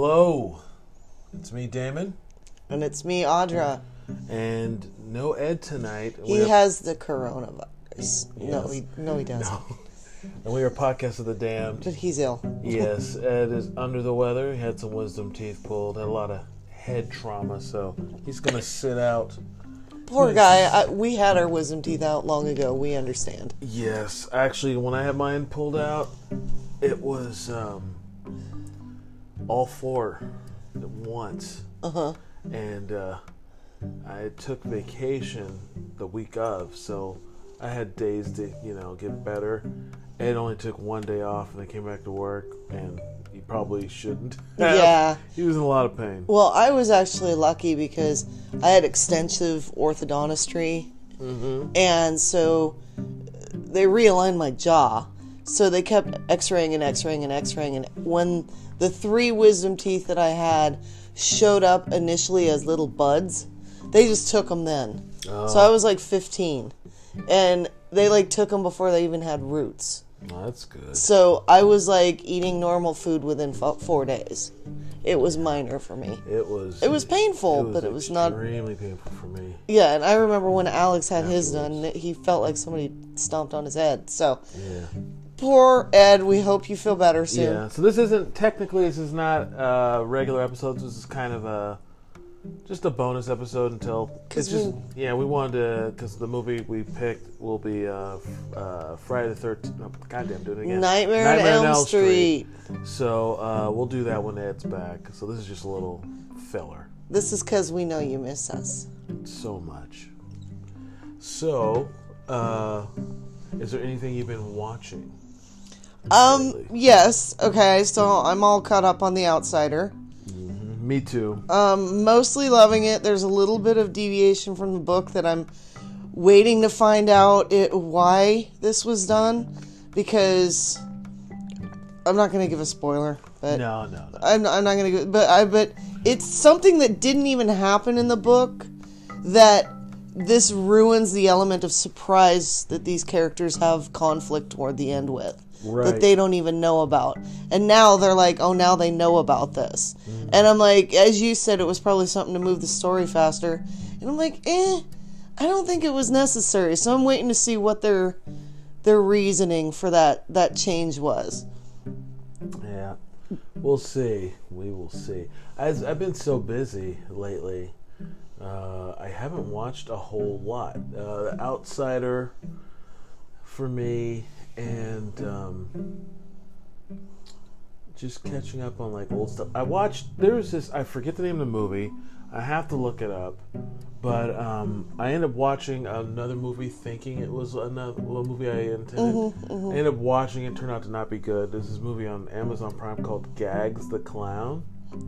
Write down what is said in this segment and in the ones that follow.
Hello, it's me, Damon, And it's me, Audra. and no Ed tonight. He are, has the coronavirus. No, Yes. he no he doesn't. and we are podcast of the damned. But he's ill. yes, Ed is under the weather. He had some wisdom teeth pulled, had a lot of head trauma, so he's gonna sit out. Poor guy. I, we had our wisdom teeth out long ago. We understand. Yes, actually, when I had mine pulled out, it was um, all four at once. Uh huh. and uh, I took vacation the week of, so I had days to you know get better. Ed only took one day off, and I came back to work, and he probably shouldn't. have. Yeah. he was in a lot of pain. Well, I was actually lucky because I had extensive orthodontistry, Mm-hmm. and so they realigned my jaw. So they kept X-raying and X-raying and X-raying, and when the three wisdom teeth that I had showed up initially as little buds, they just took them then. So oh. I was like 15, and they like took them before they even had roots. That's good. So I was like eating normal food within fo- four days. It was minor for me. It was. It was painful, but it was not- extremely painful for me. Yeah, and I remember when Alex had his done, he felt like somebody stomped on his head. So Yeah. Poor Ed. We hope you feel better soon. Yeah. So this isn't technically this is not uh, regular episodes. This is kind of a just a bonus episode until it's just we- yeah we wanted to because the movie we picked will be uh, uh, Friday the Thirteenth. Oh, goddamn, do it again. Nightmare, on Elm, Street. So uh, we'll do that when Ed's back. So this is just a little filler. This is because we know you miss us. So much. So, uh, is there anything you've been watching? Um. Yes. Okay. So I'm all caught up on The Outsider. Me too. Um. Mostly loving it. There's a little bit of deviation from the book that I'm waiting to find out it, why this was done because I'm not going to give a spoiler, but no, no, no. I'm, I'm not gonna go, but I but it's something that didn't even happen in the book that this ruins the element of surprise that these characters have conflict toward the end with Right. that they don't even know about and now they're like oh now they know about this and i'm like as you said it was probably something to move the story faster and i'm like eh i don't think it was necessary so i'm waiting to see what their their reasoning for that that change was Yeah, we'll see. We will see. As I've been so busy lately, uh, I haven't watched a whole lot. Uh, the Outsider, for me, and um, just catching up on like old stuff. I watched. There was this. I forget the name of the movie. I have to look it up. But um, I ended up watching another movie, thinking it was another a movie I intended. I ended up watching it, turned out to not be good. There's this movie on Amazon Prime called Gags the Clown.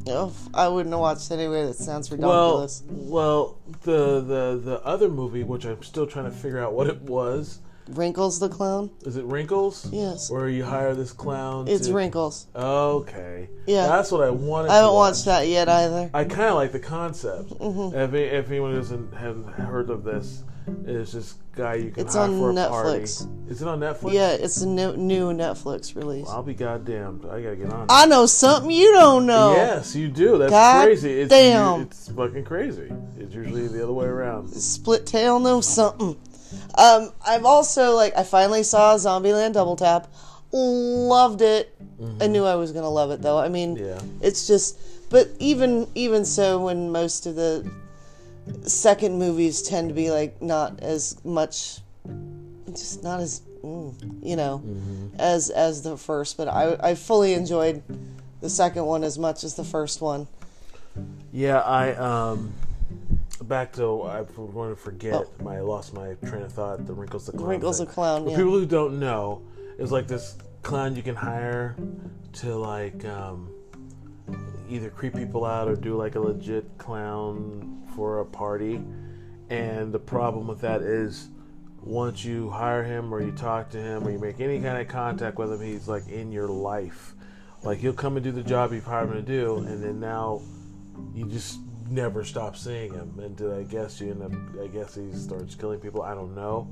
Oh, I wouldn't have watched anyway. That sounds ridiculous. Well, well, the the the other movie, which I'm still trying to figure out what it was, Wrinkles the clown. is it Wrinkles? Yes, Or you hire this clown? it's to, Wrinkles. Okay. Yeah. That's what I wanted. I haven't watched that yet either. I kind of like the concept. Mm-hmm. If, if anyone doesn't have heard of this, it's this guy you can It's hire for a Netflix. party. Is it on Netflix? Yeah, it's a new, new Netflix release. I'll be goddamned. I gotta get on. it. I know something you don't know. Yes, you do. That's God crazy. It's, damn. It's fucking crazy. It's usually the other way around. Split tail knows something. Um, I've also like I finally saw Zombieland Double Tap. Loved it. I knew I was gonna love it though. I mean, Mm-hmm. Yeah. it's just. But even even so, when most of the second movies tend to be like not as much, just not as mm, you know, as as the first. But I I fully enjoyed the second one as much as the first one. Yeah, I um back to I'm going to forget Oh. my I lost my train of thought. The wrinkles the clown. Wrinkles thing. the Clown, For people who don't know, it's like this clown you can hire to like um either creep people out or do like a legit clown for a party. And the problem with that is once you hire him or you talk to him or you make any kind of contact with him, he's like in your life. Like he'll come and do the job you've hired him to do, and then now you just never stop seeing him. And I guess you end up, I guess he starts killing people. I don't know,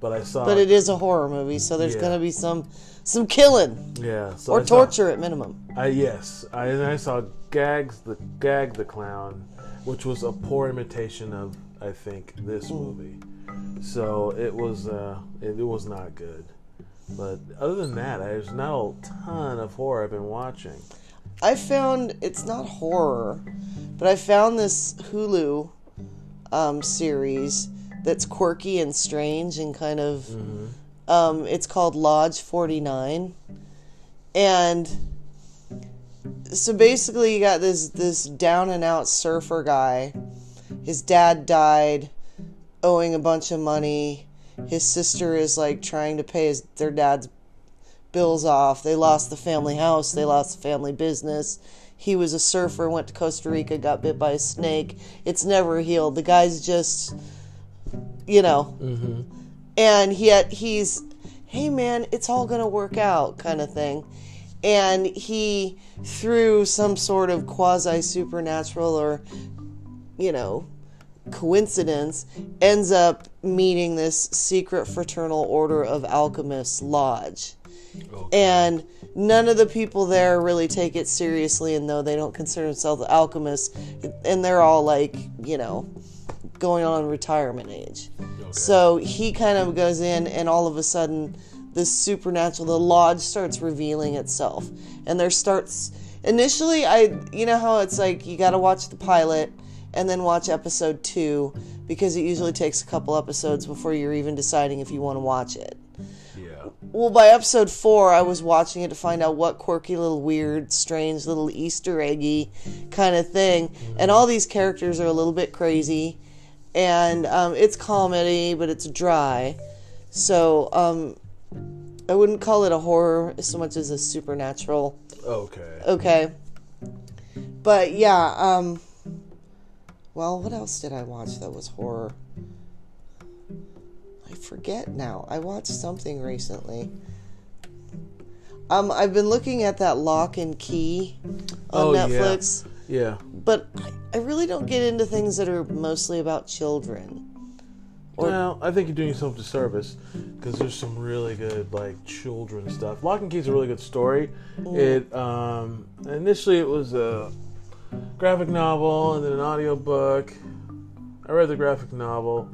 but I saw. But it is a horror movie, so there's Yeah. gonna be some some killing yeah, so or I saw- torture at minimum. I yes, I and I saw Gags the Gag the Clown, which was a poor imitation of I think this movie. So it was uh, it, it was not good. But other than that, I there's not a ton of horror I've been watching. I found it's not horror, but I found this Hulu um, series that's quirky and strange and kind of. Um, it's called Lodge 49. And so basically, you got this, this down and out surfer guy. His dad died, owing a bunch of money. His sister is like trying to pay his, their dad's bills off. They lost the family house, they lost the family business. He was a surfer, went to Costa Rica, got bit by a snake. It's never healed. The guy's just, you know. Mm-hmm. And yet he's, hey man, it's all going to work out kind of thing. And he, through some sort of quasi supernatural or, you know, coincidence, ends up meeting this secret fraternal order of alchemists lodge and none of the people there really take it seriously and though they don't consider themselves alchemists and they're all like you know going on retirement age. So he kind of goes in and all of a sudden the supernatural the lodge starts revealing itself. And there starts initially i you know how it's like you got to watch the pilot and then watch episode two because it usually takes a couple episodes before you're even deciding if you want to watch it. Well, by episode four, I was watching it to find out what quirky little weird, strange little Easter eggy kind of thing. And all these characters are a little bit crazy. And um, it's comedy, but it's dry. So um, I wouldn't call it a horror so much as a supernatural. Okay. Okay. But yeah, um, well, what else did I watch that was horror? I forget now. I watched something recently. Um, I've been looking at that Locke and Key on Oh, yeah. Netflix, Yeah. but I, I really don't get into things that are mostly about children. Or- well, I think you're doing yourself a disservice because there's some really good like children stuff. Locke and Key is a really good story. It um, initially it was a graphic novel and then an audio book. I read the graphic novel,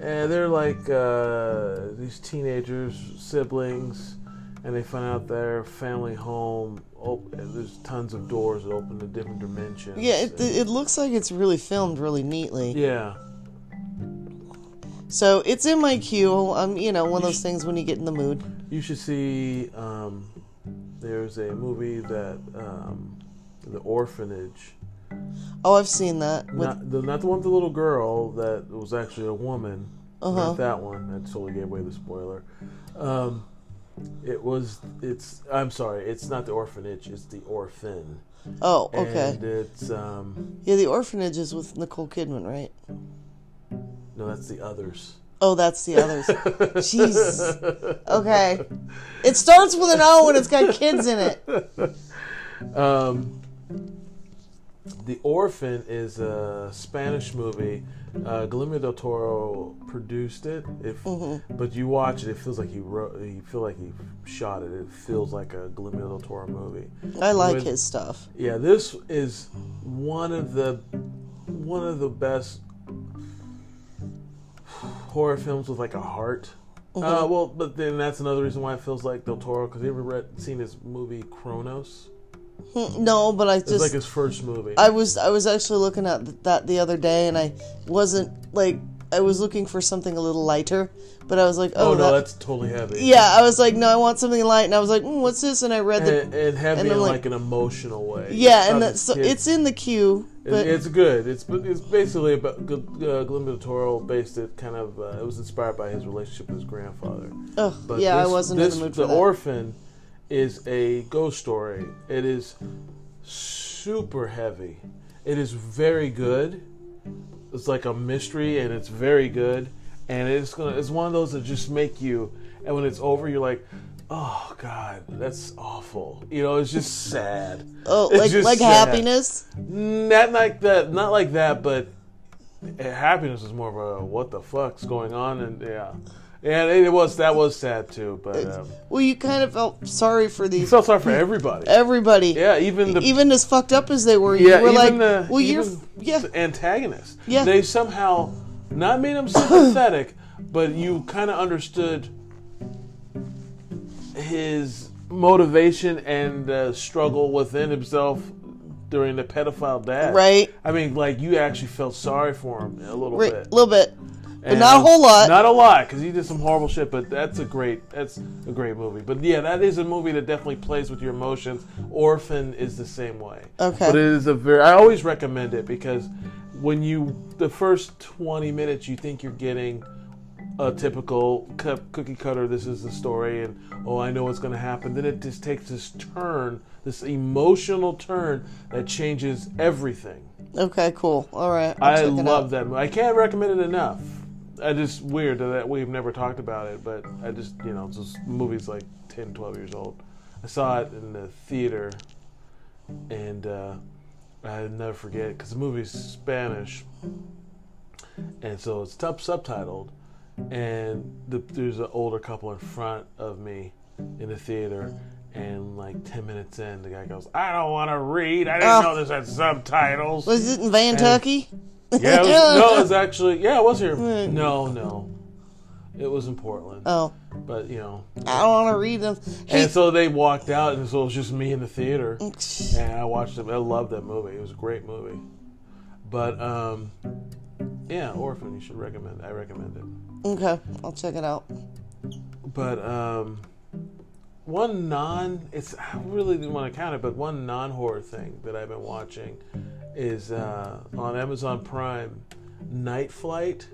and they're like uh, these teenagers, siblings, and they find out their family home. Op- there's tons of doors that open to different dimensions. Yeah, it, and- it looks like it's really filmed really neatly. yeah. So it's in my queue. Um, you know, one of those things when you get in the mood. You should see. Um, there's a movie that um, the orphanage. Oh, I've seen that. With, Not the not the one with the little girl that was actually a woman. Uh-huh. Not that one. I totally gave away the spoiler. Um, it was. It's. I'm sorry. It's not the orphanage. It's the orphan. oh, okay. And it's. Um, Yeah, the orphanage is with Nicole Kidman, right? no, that's the others. Oh, that's the others. Jeez. Okay. It starts with an O and it's got kids in it. Um, the Orphan is a Spanish movie. Uh, Guillermo del Toro produced it. If, Mm-hmm. but you watch it, it feels like he wrote. You feel like he shot it. It feels like a Guillermo del Toro movie. I like With- his stuff. Yeah, this is one of the one of the best horror films with like a heart. Mm-hmm. Uh, well, but then that's another reason why it feels like Del Toro. Because you ever read seen his movie Cronos? No, but I just it's like his first movie. I was I was actually looking at that the other day and I wasn't like I was looking for something a little lighter, but I was like, oh, oh no, that- that's totally heavy. yeah. I was like, no, I want something light, and I was like, mm, what's this? And I read the and, and heavy and in like- like, an emotional way. yeah, It's and that's so it's in the queue, but it's good. It's it's basically about uh, Guillermo del Toro based it kind of. Uh, it was inspired by his relationship with his grandfather. oh, But yeah, I wasn't this, in the mood for The that. Orphan is a ghost story. It is super heavy. It is very good. It's like a mystery, and it's very good. And it's gonna. It's one of those that just make you. And when it's over, you're like, "Oh God, that's awful." You know, it's just sad. oh, like like sad. happiness. Not like that. Not like that. But eh, happiness is more of a what the fuck's going on, and yeah, Yeah, it was that was sad too, but um, Well, you kind of felt sorry for these felt sorry for everybody. everybody. Yeah, even the even as fucked up as they were, you yeah, were even like, the well, you're yeah, the antagonist. Yeah. they somehow not made him sympathetic, but you kind of understood his motivation and uh, struggle within himself during the pedophile dad. right, I mean, like you actually felt sorry for him a little right, bit. a little bit, but not a whole lot. Not a lot, because he did some horrible shit. But that's a great, that's a great movie. But yeah, that is a movie that definitely plays with your emotions. Orphan is the same way. Okay. But it is a very, I always recommend it because when you the first twenty minutes, you think you're getting a typical cookie cutter. This is the story, and oh, I know what's going to happen. Then it just takes this turn, this emotional turn that changes everything. okay, cool. All right, I'll I love that. I can't recommend it enough. I just weird that we've never talked about it, but I just you know, this movie's like 10, 12 years old. I saw it in the theater, and uh, I never forget because the movie's Spanish, and so it's sub subtitled, and the, there's an older couple in front of me in the theater. And like ten minutes in, the guy goes, "I don't want to read. I didn't Oh. know this had subtitles." Was it in Van Tucky? Yeah, it was, no, it was actually yeah, it was here. No, no, it was in Portland. Oh, But you know, I don't want to read them. And so they walked out, and so it was just me in the theater, and I watched it. I loved that movie. It was a great movie. But um, yeah, Orphan. You should recommend. I recommend it. okay, I'll check it out. But um, one non it's I really didn't want to count it, but one non horror thing that I've been watching is uh, on Amazon Prime, Night Flight.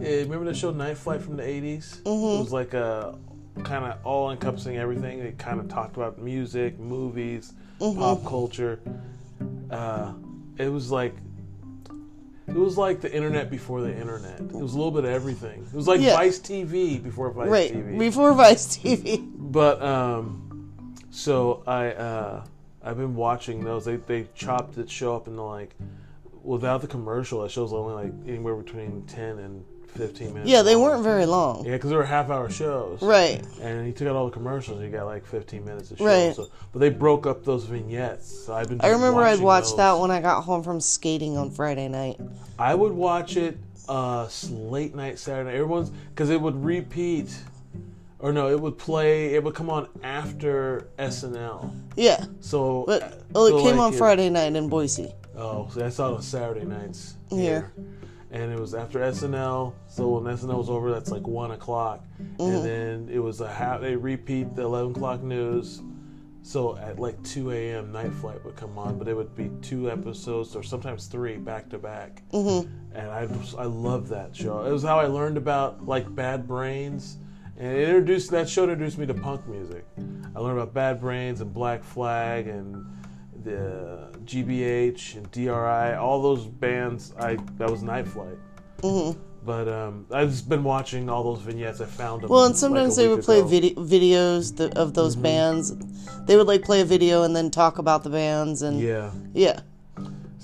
Eh, remember the show Night Flight from the 80s? It was like a kind of all encompassing everything. It kind of talked about music, movies, pop culture. Uh, it was like it was like the internet before the internet. It was a little bit of everything. It was like Yeah. Vice TV before Vice Right TV. before Vice TV. But um, so I uh, I've been watching those. They they chopped it show up in the like without the commercial. That show's only like anywhere between ten and fifteen minutes. Yeah, they long. weren't very long. Yeah, because they were half hour shows. Right. And he took out all the commercials. You got like fifteen minutes of show. Right. So, but they broke up those vignettes. So I've been. I remember I'd watch those. that when I got home from skating on Friday night. I would watch it uh, late night Saturday. Everyone's because it would repeat, or no, it would play. It would come on after SNL. Yeah, So, but well, it so, came like, on Friday night in Boise. Oh, so I saw it on Saturday nights Here. and it was after SNL. So when SNL was over, that's like one o'clock, Mm-hmm. and then it was a half. They repeat the eleven o'clock news. So at like two a.m., Night Flight would come on, but it would be two episodes or sometimes three back to back. Mm-hmm. And I I love that show. It was how I learned about like Bad Brains. And it introduced that show introduced me to punk music. I learned about Bad Brains and Black Flag and the GBH and DRI, all those bands. I that was Night Flight. Mm-hmm. But um, I've just been watching all those vignettes. I found them. Well, and sometimes like they would play ago. vid- videos th- of those Mm-hmm. bands. They would like play a video and then talk about the bands and Yeah. yeah.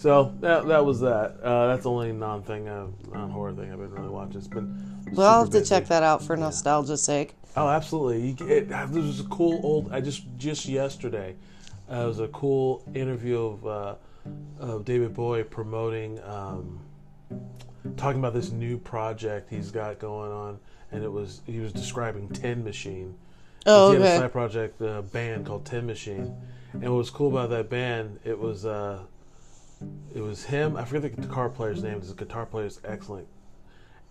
So that that was that. Uh, that's the only non thing, uh, non horror thing I've been really watching. It's been. Well, I'll have to busy. check that out for nostalgia's sake. Oh, absolutely. You, it, there was a cool old. I just just yesterday, uh, it was a cool interview of uh, of David Bowie promoting, um, talking about this new project he's got going on, and it was he was describing Tin Machine. Oh, he had a side project uh, band called Tin Machine, and what was cool about that band, it was uh, it was him. I forget the guitar player's name. The guitar player's excellent,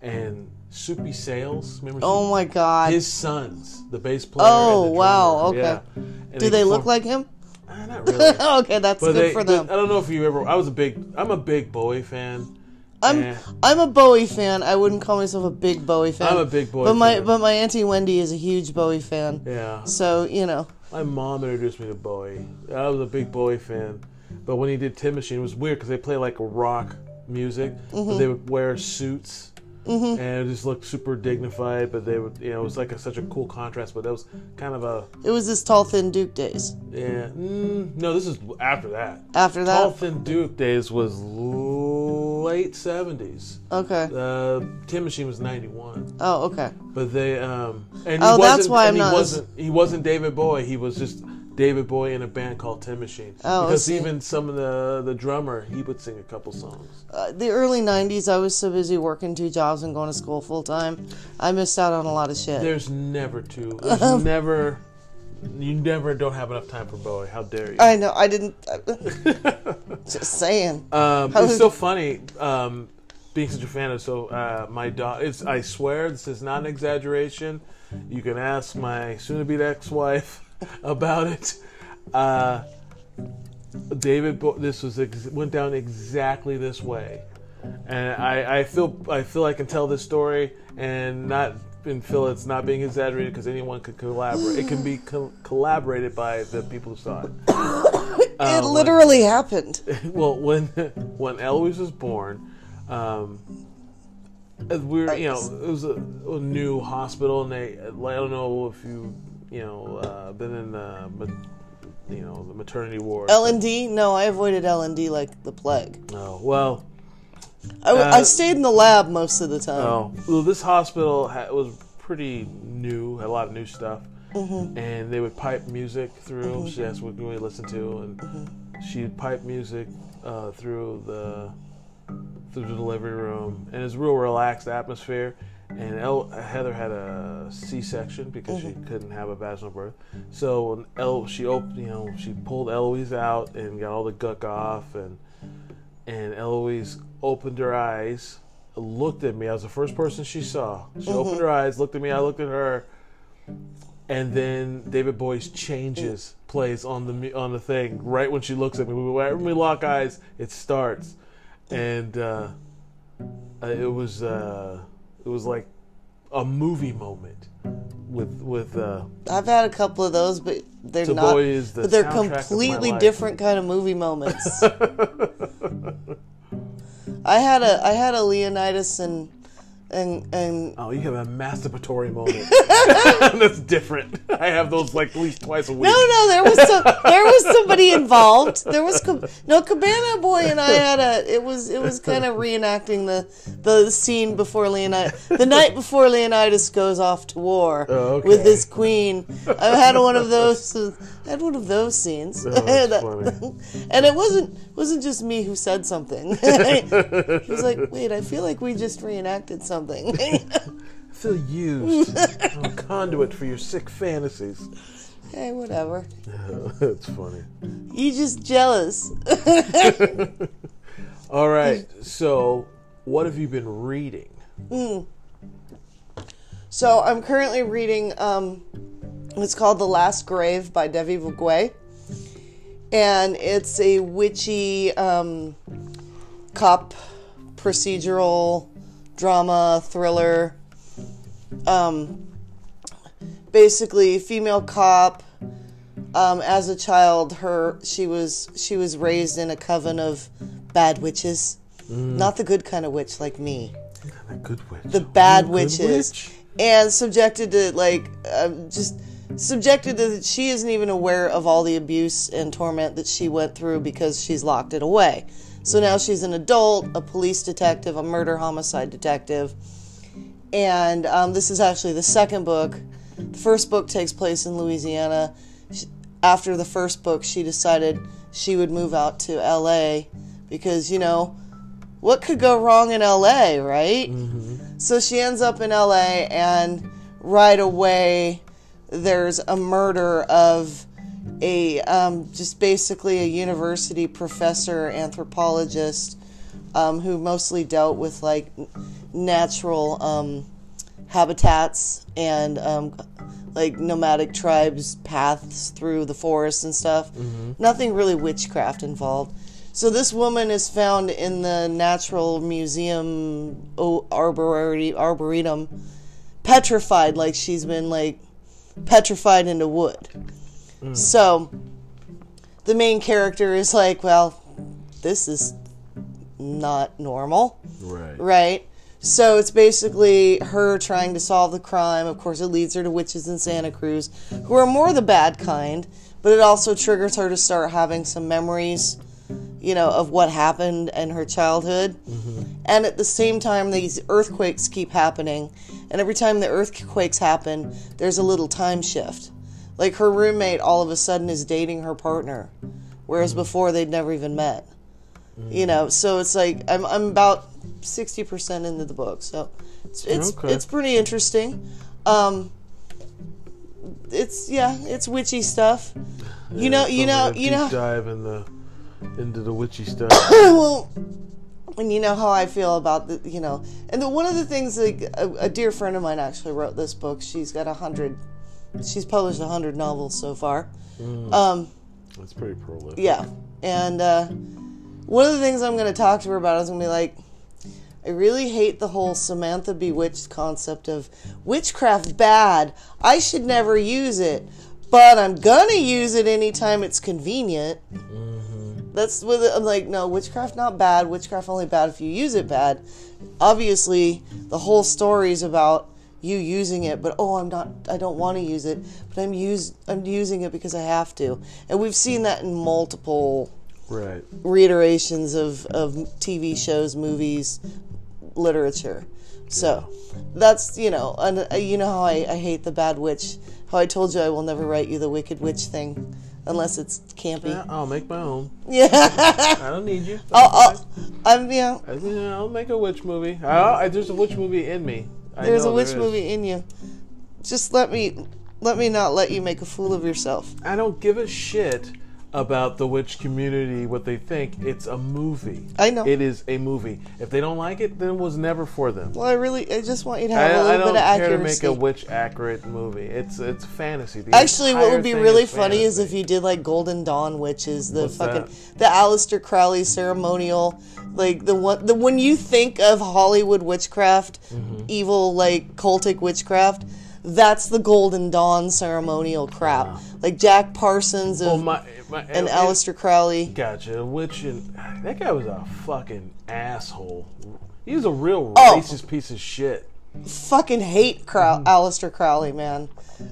and Soupy Sales. Remember? Oh Soupy- my god. his sons, the bass player. Oh, and the wow, okay. Yeah. And Do they look like him? Uh, not really. okay, that's But good they, for them. I don't know if you ever. I was a big. I'm a big Bowie fan. I'm and I'm a Bowie fan. I wouldn't call myself a big Bowie fan. I'm a big Bowie But my fan. but my auntie Wendy is a huge Bowie fan. yeah, So you know. my mom introduced me to Bowie. I was a big Bowie fan, but when he did Tin Machine, it was weird because they play like rock music, but Mm-hmm. they would wear suits. And it just looked super dignified, but they would, you know, it was like a, such a cool contrast. But that was kind of a, It was his tall, thin Duke days. yeah. Mm, no, this is after that. After that, Tall Thin Duke days was late seventies. Okay. Uh, Tin Machine was ninety one. Oh, okay. but they um and Oh, he that's wasn't, why I'm he not as- wasn't he wasn't David Bowie. He was just David Bowie in a band called Tin Machine. Oh, because even some of the the drummer he would sing a couple songs. Uh, the early 90s, I was so busy working two jobs and going to school full time. I missed out on a lot of shit. There's never two. There's never. You never don't have enough time for Bowie. How dare you? I know, I didn't. just saying. Um, How it's so funny um, being such a fan of so uh, my dog. It's I swear this is not an exaggeration. You can ask my soon-to-be ex-wife about it. Uh, David, this was ex- went down exactly this way, and I, I feel I feel I can tell this story and not and feel it's not being exaggerated because anyone could collaborate. It can be co- collaborated by the people who saw it. it literally happened. well, when when Eloise was born, um, uh, we were you know it was a, a new hospital, and they I don't know if you you know uh, been in the you know the maternity ward. L and D? No, I avoided L and D like the plague. oh well, I, Uh, stayed in the lab most of the time. oh well, this hospital ha- was pretty new, had a lot of new stuff, and they would pipe music through. She asked what we listen to, and she'd pipe music uh, through the through the delivery room, and it's a real relaxed atmosphere. And El- Heather had a C-section because she couldn't have a vaginal birth. So when El- she opened, you know, she pulled Eloise out and got all the guck off, and and Eloise opened her eyes, looked at me. I was the first person she saw. She opened her eyes, looked at me. I looked at her, and then David Bowie's changes plays on the on the thing right when she looks at me. When we lock eyes, it starts, and uh, uh, it was uh, it was like a movie moment with with uh, I've had a couple of those, but they're The not. Is the but they're soundtrack of my completely different kind of movie moments. I had a I had a Leonidas and and and oh you have a masturbatory moment. That's different. I have those like at least twice a week. no no there was some there was somebody involved. There was no Cabana Boy and I had a it was it was kind of reenacting the the scene before Leonidas the night before Leonidas goes off to war Oh, okay. with his queen. I had one of those I had one of those scenes. Oh, uh, funny. and it wasn't wasn't just me who said something. he was like, "Wait, I feel like we just reenacted something." I feel used. I'm a conduit for your sick fantasies. hey, whatever. That's funny. You just jealous. All right. So, what have you been reading? So I'm currently reading. Um, it's called The Last Grave by Devi Vugwe, and it's a witchy um, cop procedural drama thriller. Um, basically, female cop. Um, as a child, her she was she was raised in a coven of bad witches, not the good kind of witch like me A good witch. the bad witches witch? and subjected to like uh, just subjected to that she isn't even aware of all the abuse and torment that she went through because she's locked it away so now she's an adult a police detective a murder homicide detective. And um, this is actually the second book. The first book takes place in louisiana. After the first book she decided she would move out to la because you know what could go wrong in LA, right? So she ends up in LA, and right away, there's a murder of a um, just basically a university professor, anthropologist, um, who mostly dealt with like natural um, habitats and um, like nomadic tribes paths through the forest and stuff. Nothing really witchcraft involved. So this woman is found in the Natural Museum Arboretum, petrified, like she's been like petrified into wood. Mm. So the main character is like, well, this is not normal Right. right? So it's basically her trying to solve the crime. Of course, it leads her to witches in Santa Cruz, who are more the bad kind, but it also triggers her to start having some memories you know, of what happened in her childhood. Mm-hmm. And at the same time, these earthquakes keep happening. And every time the earthquakes happen, there's a little time shift. Like her roommate all of a sudden is dating her partner, whereas before they'd never even met. You know, so it's like I'm I'm about sixty percent into the book, so it's it's, Okay. it's pretty interesting. Um, it's yeah, it's witchy stuff. You know, you know, you know. dive in the into the witchy stuff. well, and you know how I feel about the, you know, and the, one of the things like a, a dear friend of mine actually wrote this book. She's got a hundred, she's published a hundred novels so far. Um, That's pretty prolific. yeah, and uh, one of the things I'm going to talk to her about is going to be like, I really hate the whole Samantha Bewitched concept of witchcraft bad. I should never use it, but I'm gonna use it anytime it's convenient. That's what I'm like. No, witchcraft not bad. Witchcraft only bad if you use it bad. Obviously, the whole story is about you using it, but oh, I'm not. I don't want to use it, but I'm use. I'm using it because I have to, and we've seen that in multiple Right. reiterations of, of TV shows, movies, literature. So that's you know, and uh, you know how I, I hate the bad witch. How I told you I will never write you the wicked witch thing, unless it's campy. Yeah, I'll make my own. Yeah, I don't need you. I'll, I'll, I'm yeah. I, yeah, I'll make a witch movie. I, I, there's a witch movie in me. There's know a witch there movie in you. Just let me, let me not let you make a fool of yourself. I don't give a shit about the witch community, what they think. It's a movie. I know. It is a movie. If they don't like it, then it was never for them. Well, I really, I just want you to I, have a I little bit of accuracy. I don't care to make a witch accurate movie. It's it's fantasy. The Actually, what would be really is funny is if you did like Golden Dawn Witches, the What's fucking that? the Aleister Crowley ceremonial, like the one the when you think of Hollywood witchcraft, Mm-hmm. evil like cultic witchcraft, that's the Golden Dawn ceremonial mm, crap. Like Jack Parsons Well, my, my, and it- Aleister Crowley. Gotcha. Witch and that guy was a fucking asshole. He was a real Oh. racist piece of shit. Fucking hate Crow- mm. Aleister Crowley, man.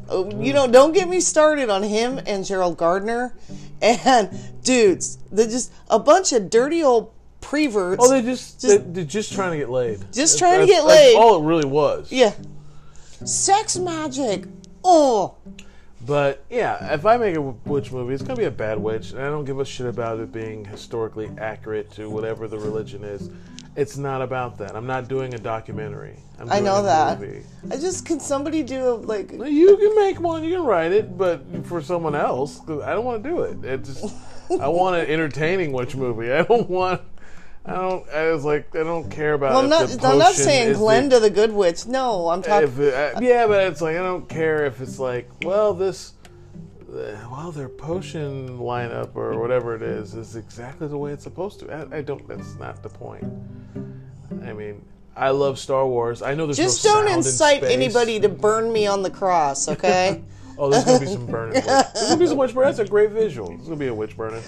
Oh, you know, don't get me started on him and Gerald Gardner, and dudes, they're just a bunch of dirty old preverts. Oh, they just, Just- they, are just trying to get laid. Just trying to That's- get that's laid. all it really was. Yeah. Sex magic. Oh. But yeah, if I make a witch movie, it's gonna be a bad witch, and I don't give a shit about it being historically accurate to whatever the religion is. It's not about that. I'm not doing a documentary. I'm I know that. Movie. I just can somebody do a like You can make one. You can write it, but for someone else, 'cause I don't want to do it. It just, I want an entertaining witch movie. I don't want. I don't. I was like, I don't care about. well, I'm not I'm not saying is the- Glenda the, good witch. No, I'm talking uh, yeah, but it's like I don't care if it's like, well, this, uh, well, their potion lineup or whatever it is is exactly the way it's supposed to. I, I don't. That's not the point. I mean, I love Star Wars. I know there's just no don't in incite space. anybody to burn me on the cross, okay? Oh, there's gonna be some burning. there's gonna be some witch burning. That's a great visual. There's gonna be a witch burning.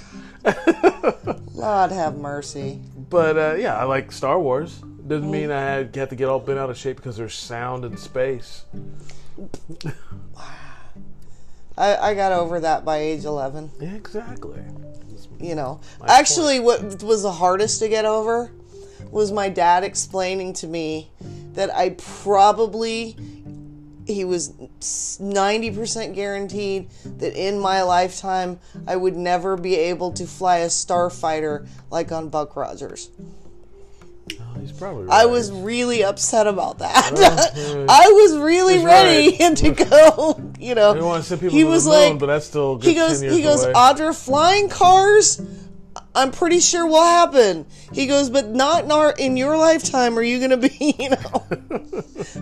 Lord have mercy. But uh, yeah, I like Star Wars. Doesn't mean I had, to get all bent out of shape because there's sound in space. I, I got over that by age 11. Yeah, exactly. You know, My actually, what was the hardest to get over was my dad explaining to me that I probably he was 90% guaranteed that in my lifetime I would never be able to fly a starfighter like on Buck Rogers. Oh, he's probably. Right. I was really upset about that. yeah. I was really He's ready right. to go, you know. Want to send people he was the moon, like but that's still he goes 10 years he goes away. Audra flying cars I'm pretty sure will happen. He goes, but not in our in your lifetime are you gonna be, you know,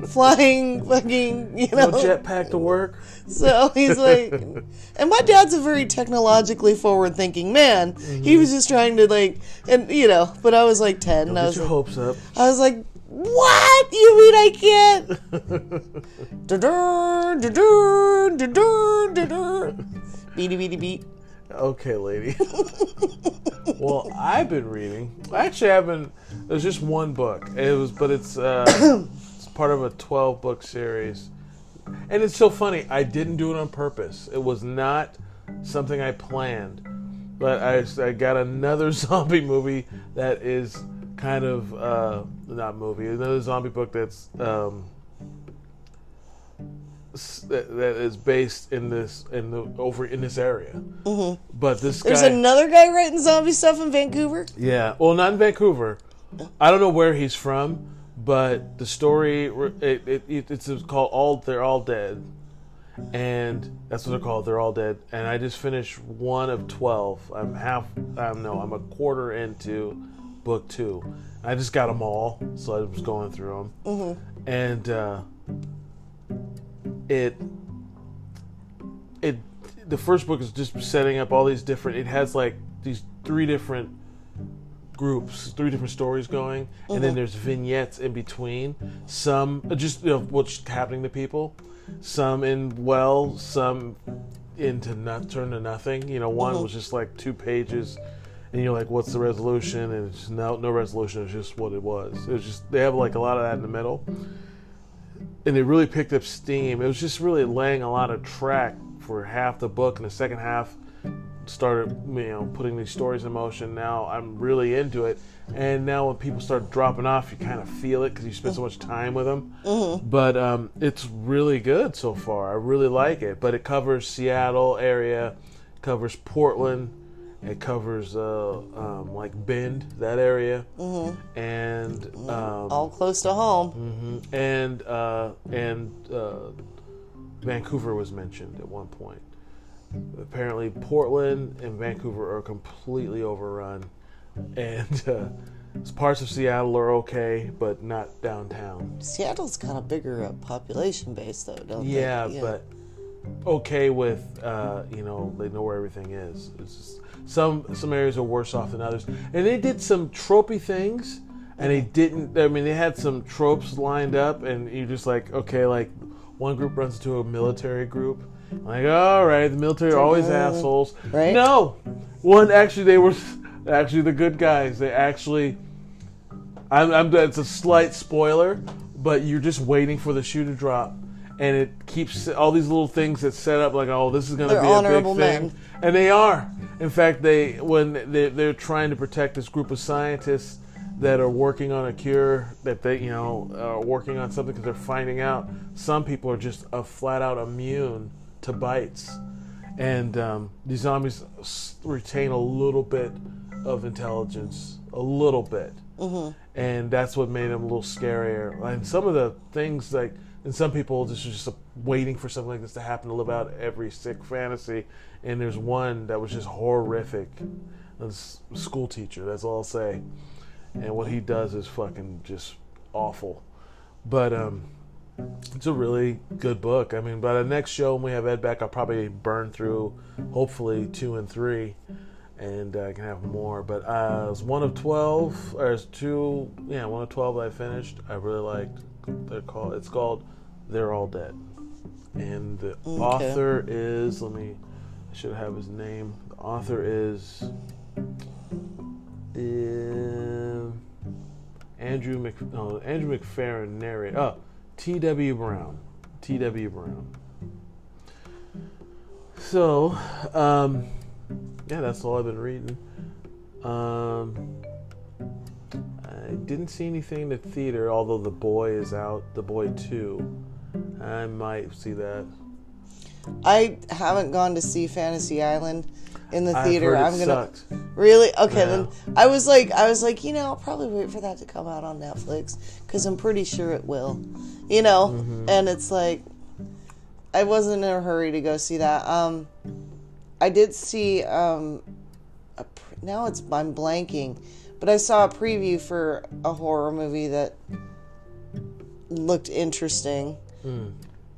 flying fucking, you know. no jetpack to work. So he's like, and my dad's a very technologically forward thinking man. Mm-hmm. He was just trying to like, and you know, but I was like ten, and I was your like, hopes up. I was like, what? You mean I can't? Da-dur, da-dur, da-dur, da-dur. Beady beady beat. Okay, lady. well, I've been reading. I actually, I've been. There's just one book. It was, but it's uh, it's part of a 12 book series, and it's so funny. I didn't do it on purpose. It was not something I planned. but I, I got another zombie movie that is kind of uh, not movie, another zombie book that's um, that, that is based in this in the over in this area. Mm-hmm. But this There's guy, another guy writing zombie stuff in Vancouver. yeah, well, not in Vancouver. I don't know where he's from, but the story it, it, it, it's called all they're all dead, and that's what they're called. They're all dead. And I just finished one of twelve. I'm half. I'm no. I'm a quarter into book two. I just got them all, so I was going through them, and uh, it it the first book is just setting up all these different. It has like these three different groups, three different stories going, and then there's vignettes in between. Some uh, just you know, what's happening to people, some in well, some into not turn to nothing. You know, one was just like two pages, and you're like, "What's the resolution?" And it's just no no resolution. It's just what it was. It was just they have like a lot of that in the middle, and it really picked up steam. It was just really laying a lot of track for half the book, and the second half started you know putting these stories in motion. Now i'm really into it. And now when people start dropping off you kind of feel it because you spend so much time with them but um, it's really good so far. I really like it. But it covers seattle area covers portland it covers uh, um, like bend that area and um, All close to home. and uh, and uh, Vancouver was mentioned at one point. Apparently, Portland and Vancouver are completely overrun, and uh, parts of Seattle are okay, but not downtown. Seattle's got a bigger uh, population base, though, don't Yeah, they? but okay with uh, you know they know where everything is. It's just, some some areas are worse off than others, and they did some tropey things, and they didn't. I mean, they had some tropes lined up, and you're just like, okay, like one group runs into a military group. Like, all right, the military are always assholes. Right. No, one actually they were actually the good guys. They actually I'm, I'm it's a slight spoiler, but you're just waiting for the shoe to drop, and it keeps all these little things that set up like, oh, this is going to be a big thing, men. and they are. In fact, they when they, they're trying to protect this group of scientists that are working on a cure that they you know are working on something because they're finding out some people are just a flat out immune to bites and um, these zombies retain a little bit of intelligence, a little bit, mm-hmm. and that's what made them a little scarier. And some of the things like, and some people just are just uh, waiting for something like this to happen to live out every sick fantasy. And there's one that was just horrific. This school teacher. That's all I'll say. And what he does is fucking just awful. But um, it's a really good book. I mean, by the next show when we have Ed back, I'll probably burn through, hopefully two and three, and uh, I can have more. But uh, one of twelve, or it's two, yeah, one of twelve that I finished. I really liked. They're called. It's called "They're All Dead," and the author is. Let me. Should have his name. The author is. Um, Andrew Mc, no, Andrew McFerrin narrate. Oh, T.W. Brown. T.W. Brown. So, um, yeah, that's all I've been reading. Um, I didn't see anything in the theater, although The Boy is out. The Boy 2. I might see that. I haven't gone to see Fantasy Island in the theater. I'm gonna sucked. really okay. Yeah. Then I was like, I was like, you know, I'll probably wait for that to come out on Netflix because I'm pretty sure it will. You know, Mm-hmm. and it's like, I wasn't in a hurry to go see that. Um, I did see. Um, a, now it's I'm blanking, but I saw a preview for a horror movie that looked interesting. Hmm.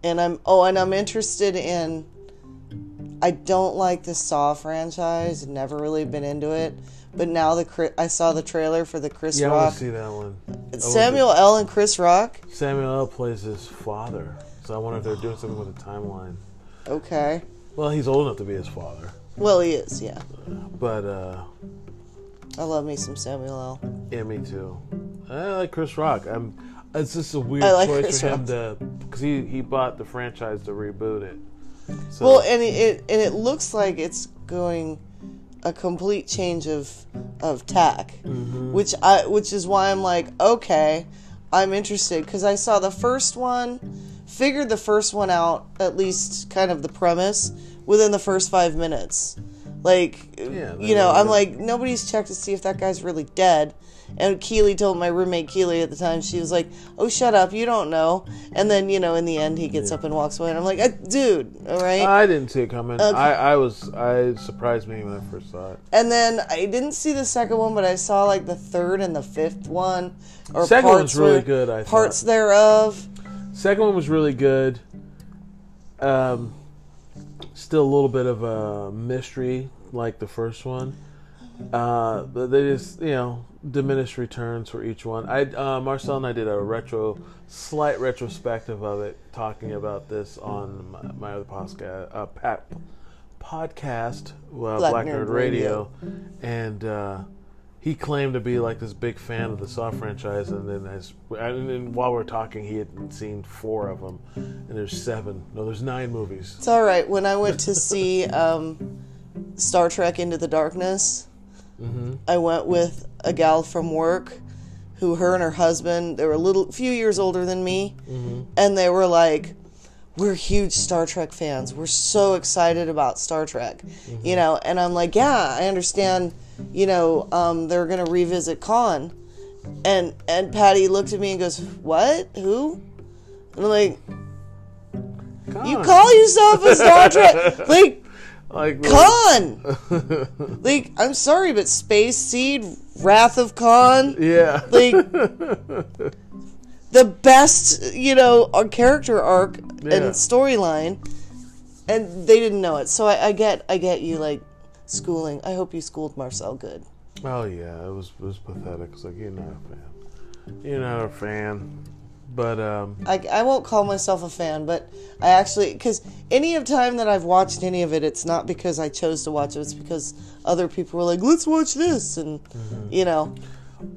And I'm oh, and I'm interested in. I don't like the Saw franchise. Never really been into it. But now the I saw the trailer for the Chris Yeah, I want Rock. to see that one. Samuel L. and Chris Rock. Samuel L. plays his father. So I wonder if they're doing something with the timeline. Okay. Well, he's old enough to be his father. Well, he is. Yeah. But, uh, I love me some Samuel L. yeah, me too. I like Chris Rock. I'm. It's just a weird like choice for him to, because he, he bought the franchise to reboot it. So, Well, and it, and it looks like it's going a complete change of of tack, mm-hmm. which I which is why I'm like, okay, I'm interested because I saw the first one, figured the first one out at least kind of the premise within the first five minutes. Like, Yeah, you know, I'm like nobody's checked to see if that guy's really dead. And Keely told my roommate Keely at the time, she was like, "Oh, shut up, you don't know." And then, you know, in the end, he gets up and walks away, and I'm like, "Uh, "Dude, all right." I didn't see it coming. I, I was I surprised me when I first saw it. And then I didn't see the second one, but I saw like the third and the fifth one, or Second parts one's really where- good, I parts thought. thereof. Second one was really good. Um, still a little bit of a mystery like the first one. Uh, but they just you know diminished returns for each one. I uh, Marcel and I did a retro, slight retrospective of it, talking about this on my, my other podcast, uh, pat, podcast, uh, Black, Nerd, Radio, and. Uh, he claimed to be like this big fan of the Saw franchise, and then as and then while we're talking, he had seen four of them, and there's seven. No, there's nine movies. It's all right. When I went to see um, Star Trek Into the Darkness, Mm-hmm. I went with a gal from work, who her and her husband they were a little few years older than me, Mm-hmm. and they were like. We're huge Star Trek fans. We're so excited about Star Trek, Mm-hmm. you know. And I'm like, yeah, I understand. You know, um, they're gonna revisit Khan, and and Patty looked at me and goes, "What? Who?" And I'm like, "You call yourself a Star Trek? Like, like Khan. like, I'm sorry, but Space Seed, Wrath of Khan, yeah, like the best, you know, character arc Yeah. and storyline, and they didn't know it. So I, I get, I get you, like schooling. I hope you schooled Marcel good. oh yeah, it was it was pathetic. It's like you're not a fan. You're not a fan, but um, I, I won't call myself a fan, but I actually because any of time that I've watched any of it, it's not because I chose to watch it. It's because other people were like, "Let's watch this," and you know,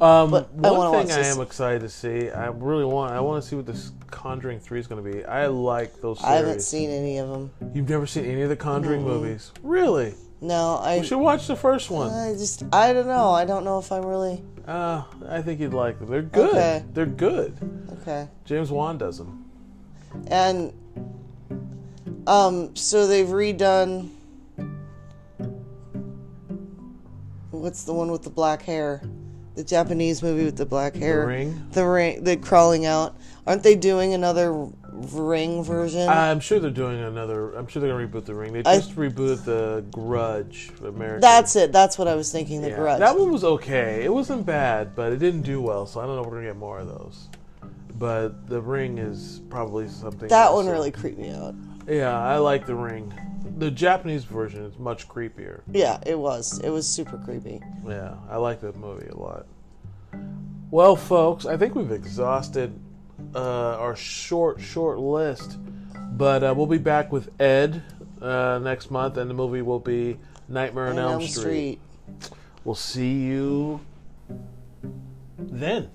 Um, But I one thing I am excited to see, I really want, I want to see what this Conjuring Three is going to be. I like those series. I haven't seen any of them. You've never seen any of the Conjuring movies, really? No, I You should watch the first one. I just I don't know. I don't know if I'm really Uh, I think you'd like them. They're good. Okay. They're good. okay. James Wan does them. And um, so they've redone. What's the one with the black hair? The Japanese movie with the black hair. The ring? The ring. The crawling out. Aren't they doing another ring version? I'm sure they're doing another. I'm sure they're gonna reboot the Ring. They I- just rebooted the Grudge American. That's it. That's what I was thinking. The Yeah. Grudge. That one was okay. It wasn't bad, but it didn't do well. So I don't know if we're gonna get more of those. But the Ring is probably something. that else. one really creeped me out. Yeah, I like the Ring. The Japanese version is much creepier. Yeah, it was. It was super creepy. Yeah, I like that movie a lot. Well, folks, I think we've exhausted uh, our short, short list. But uh, we'll be back with Ed uh, next month, and the movie will be Nightmare on And Elm Street. We'll see you then.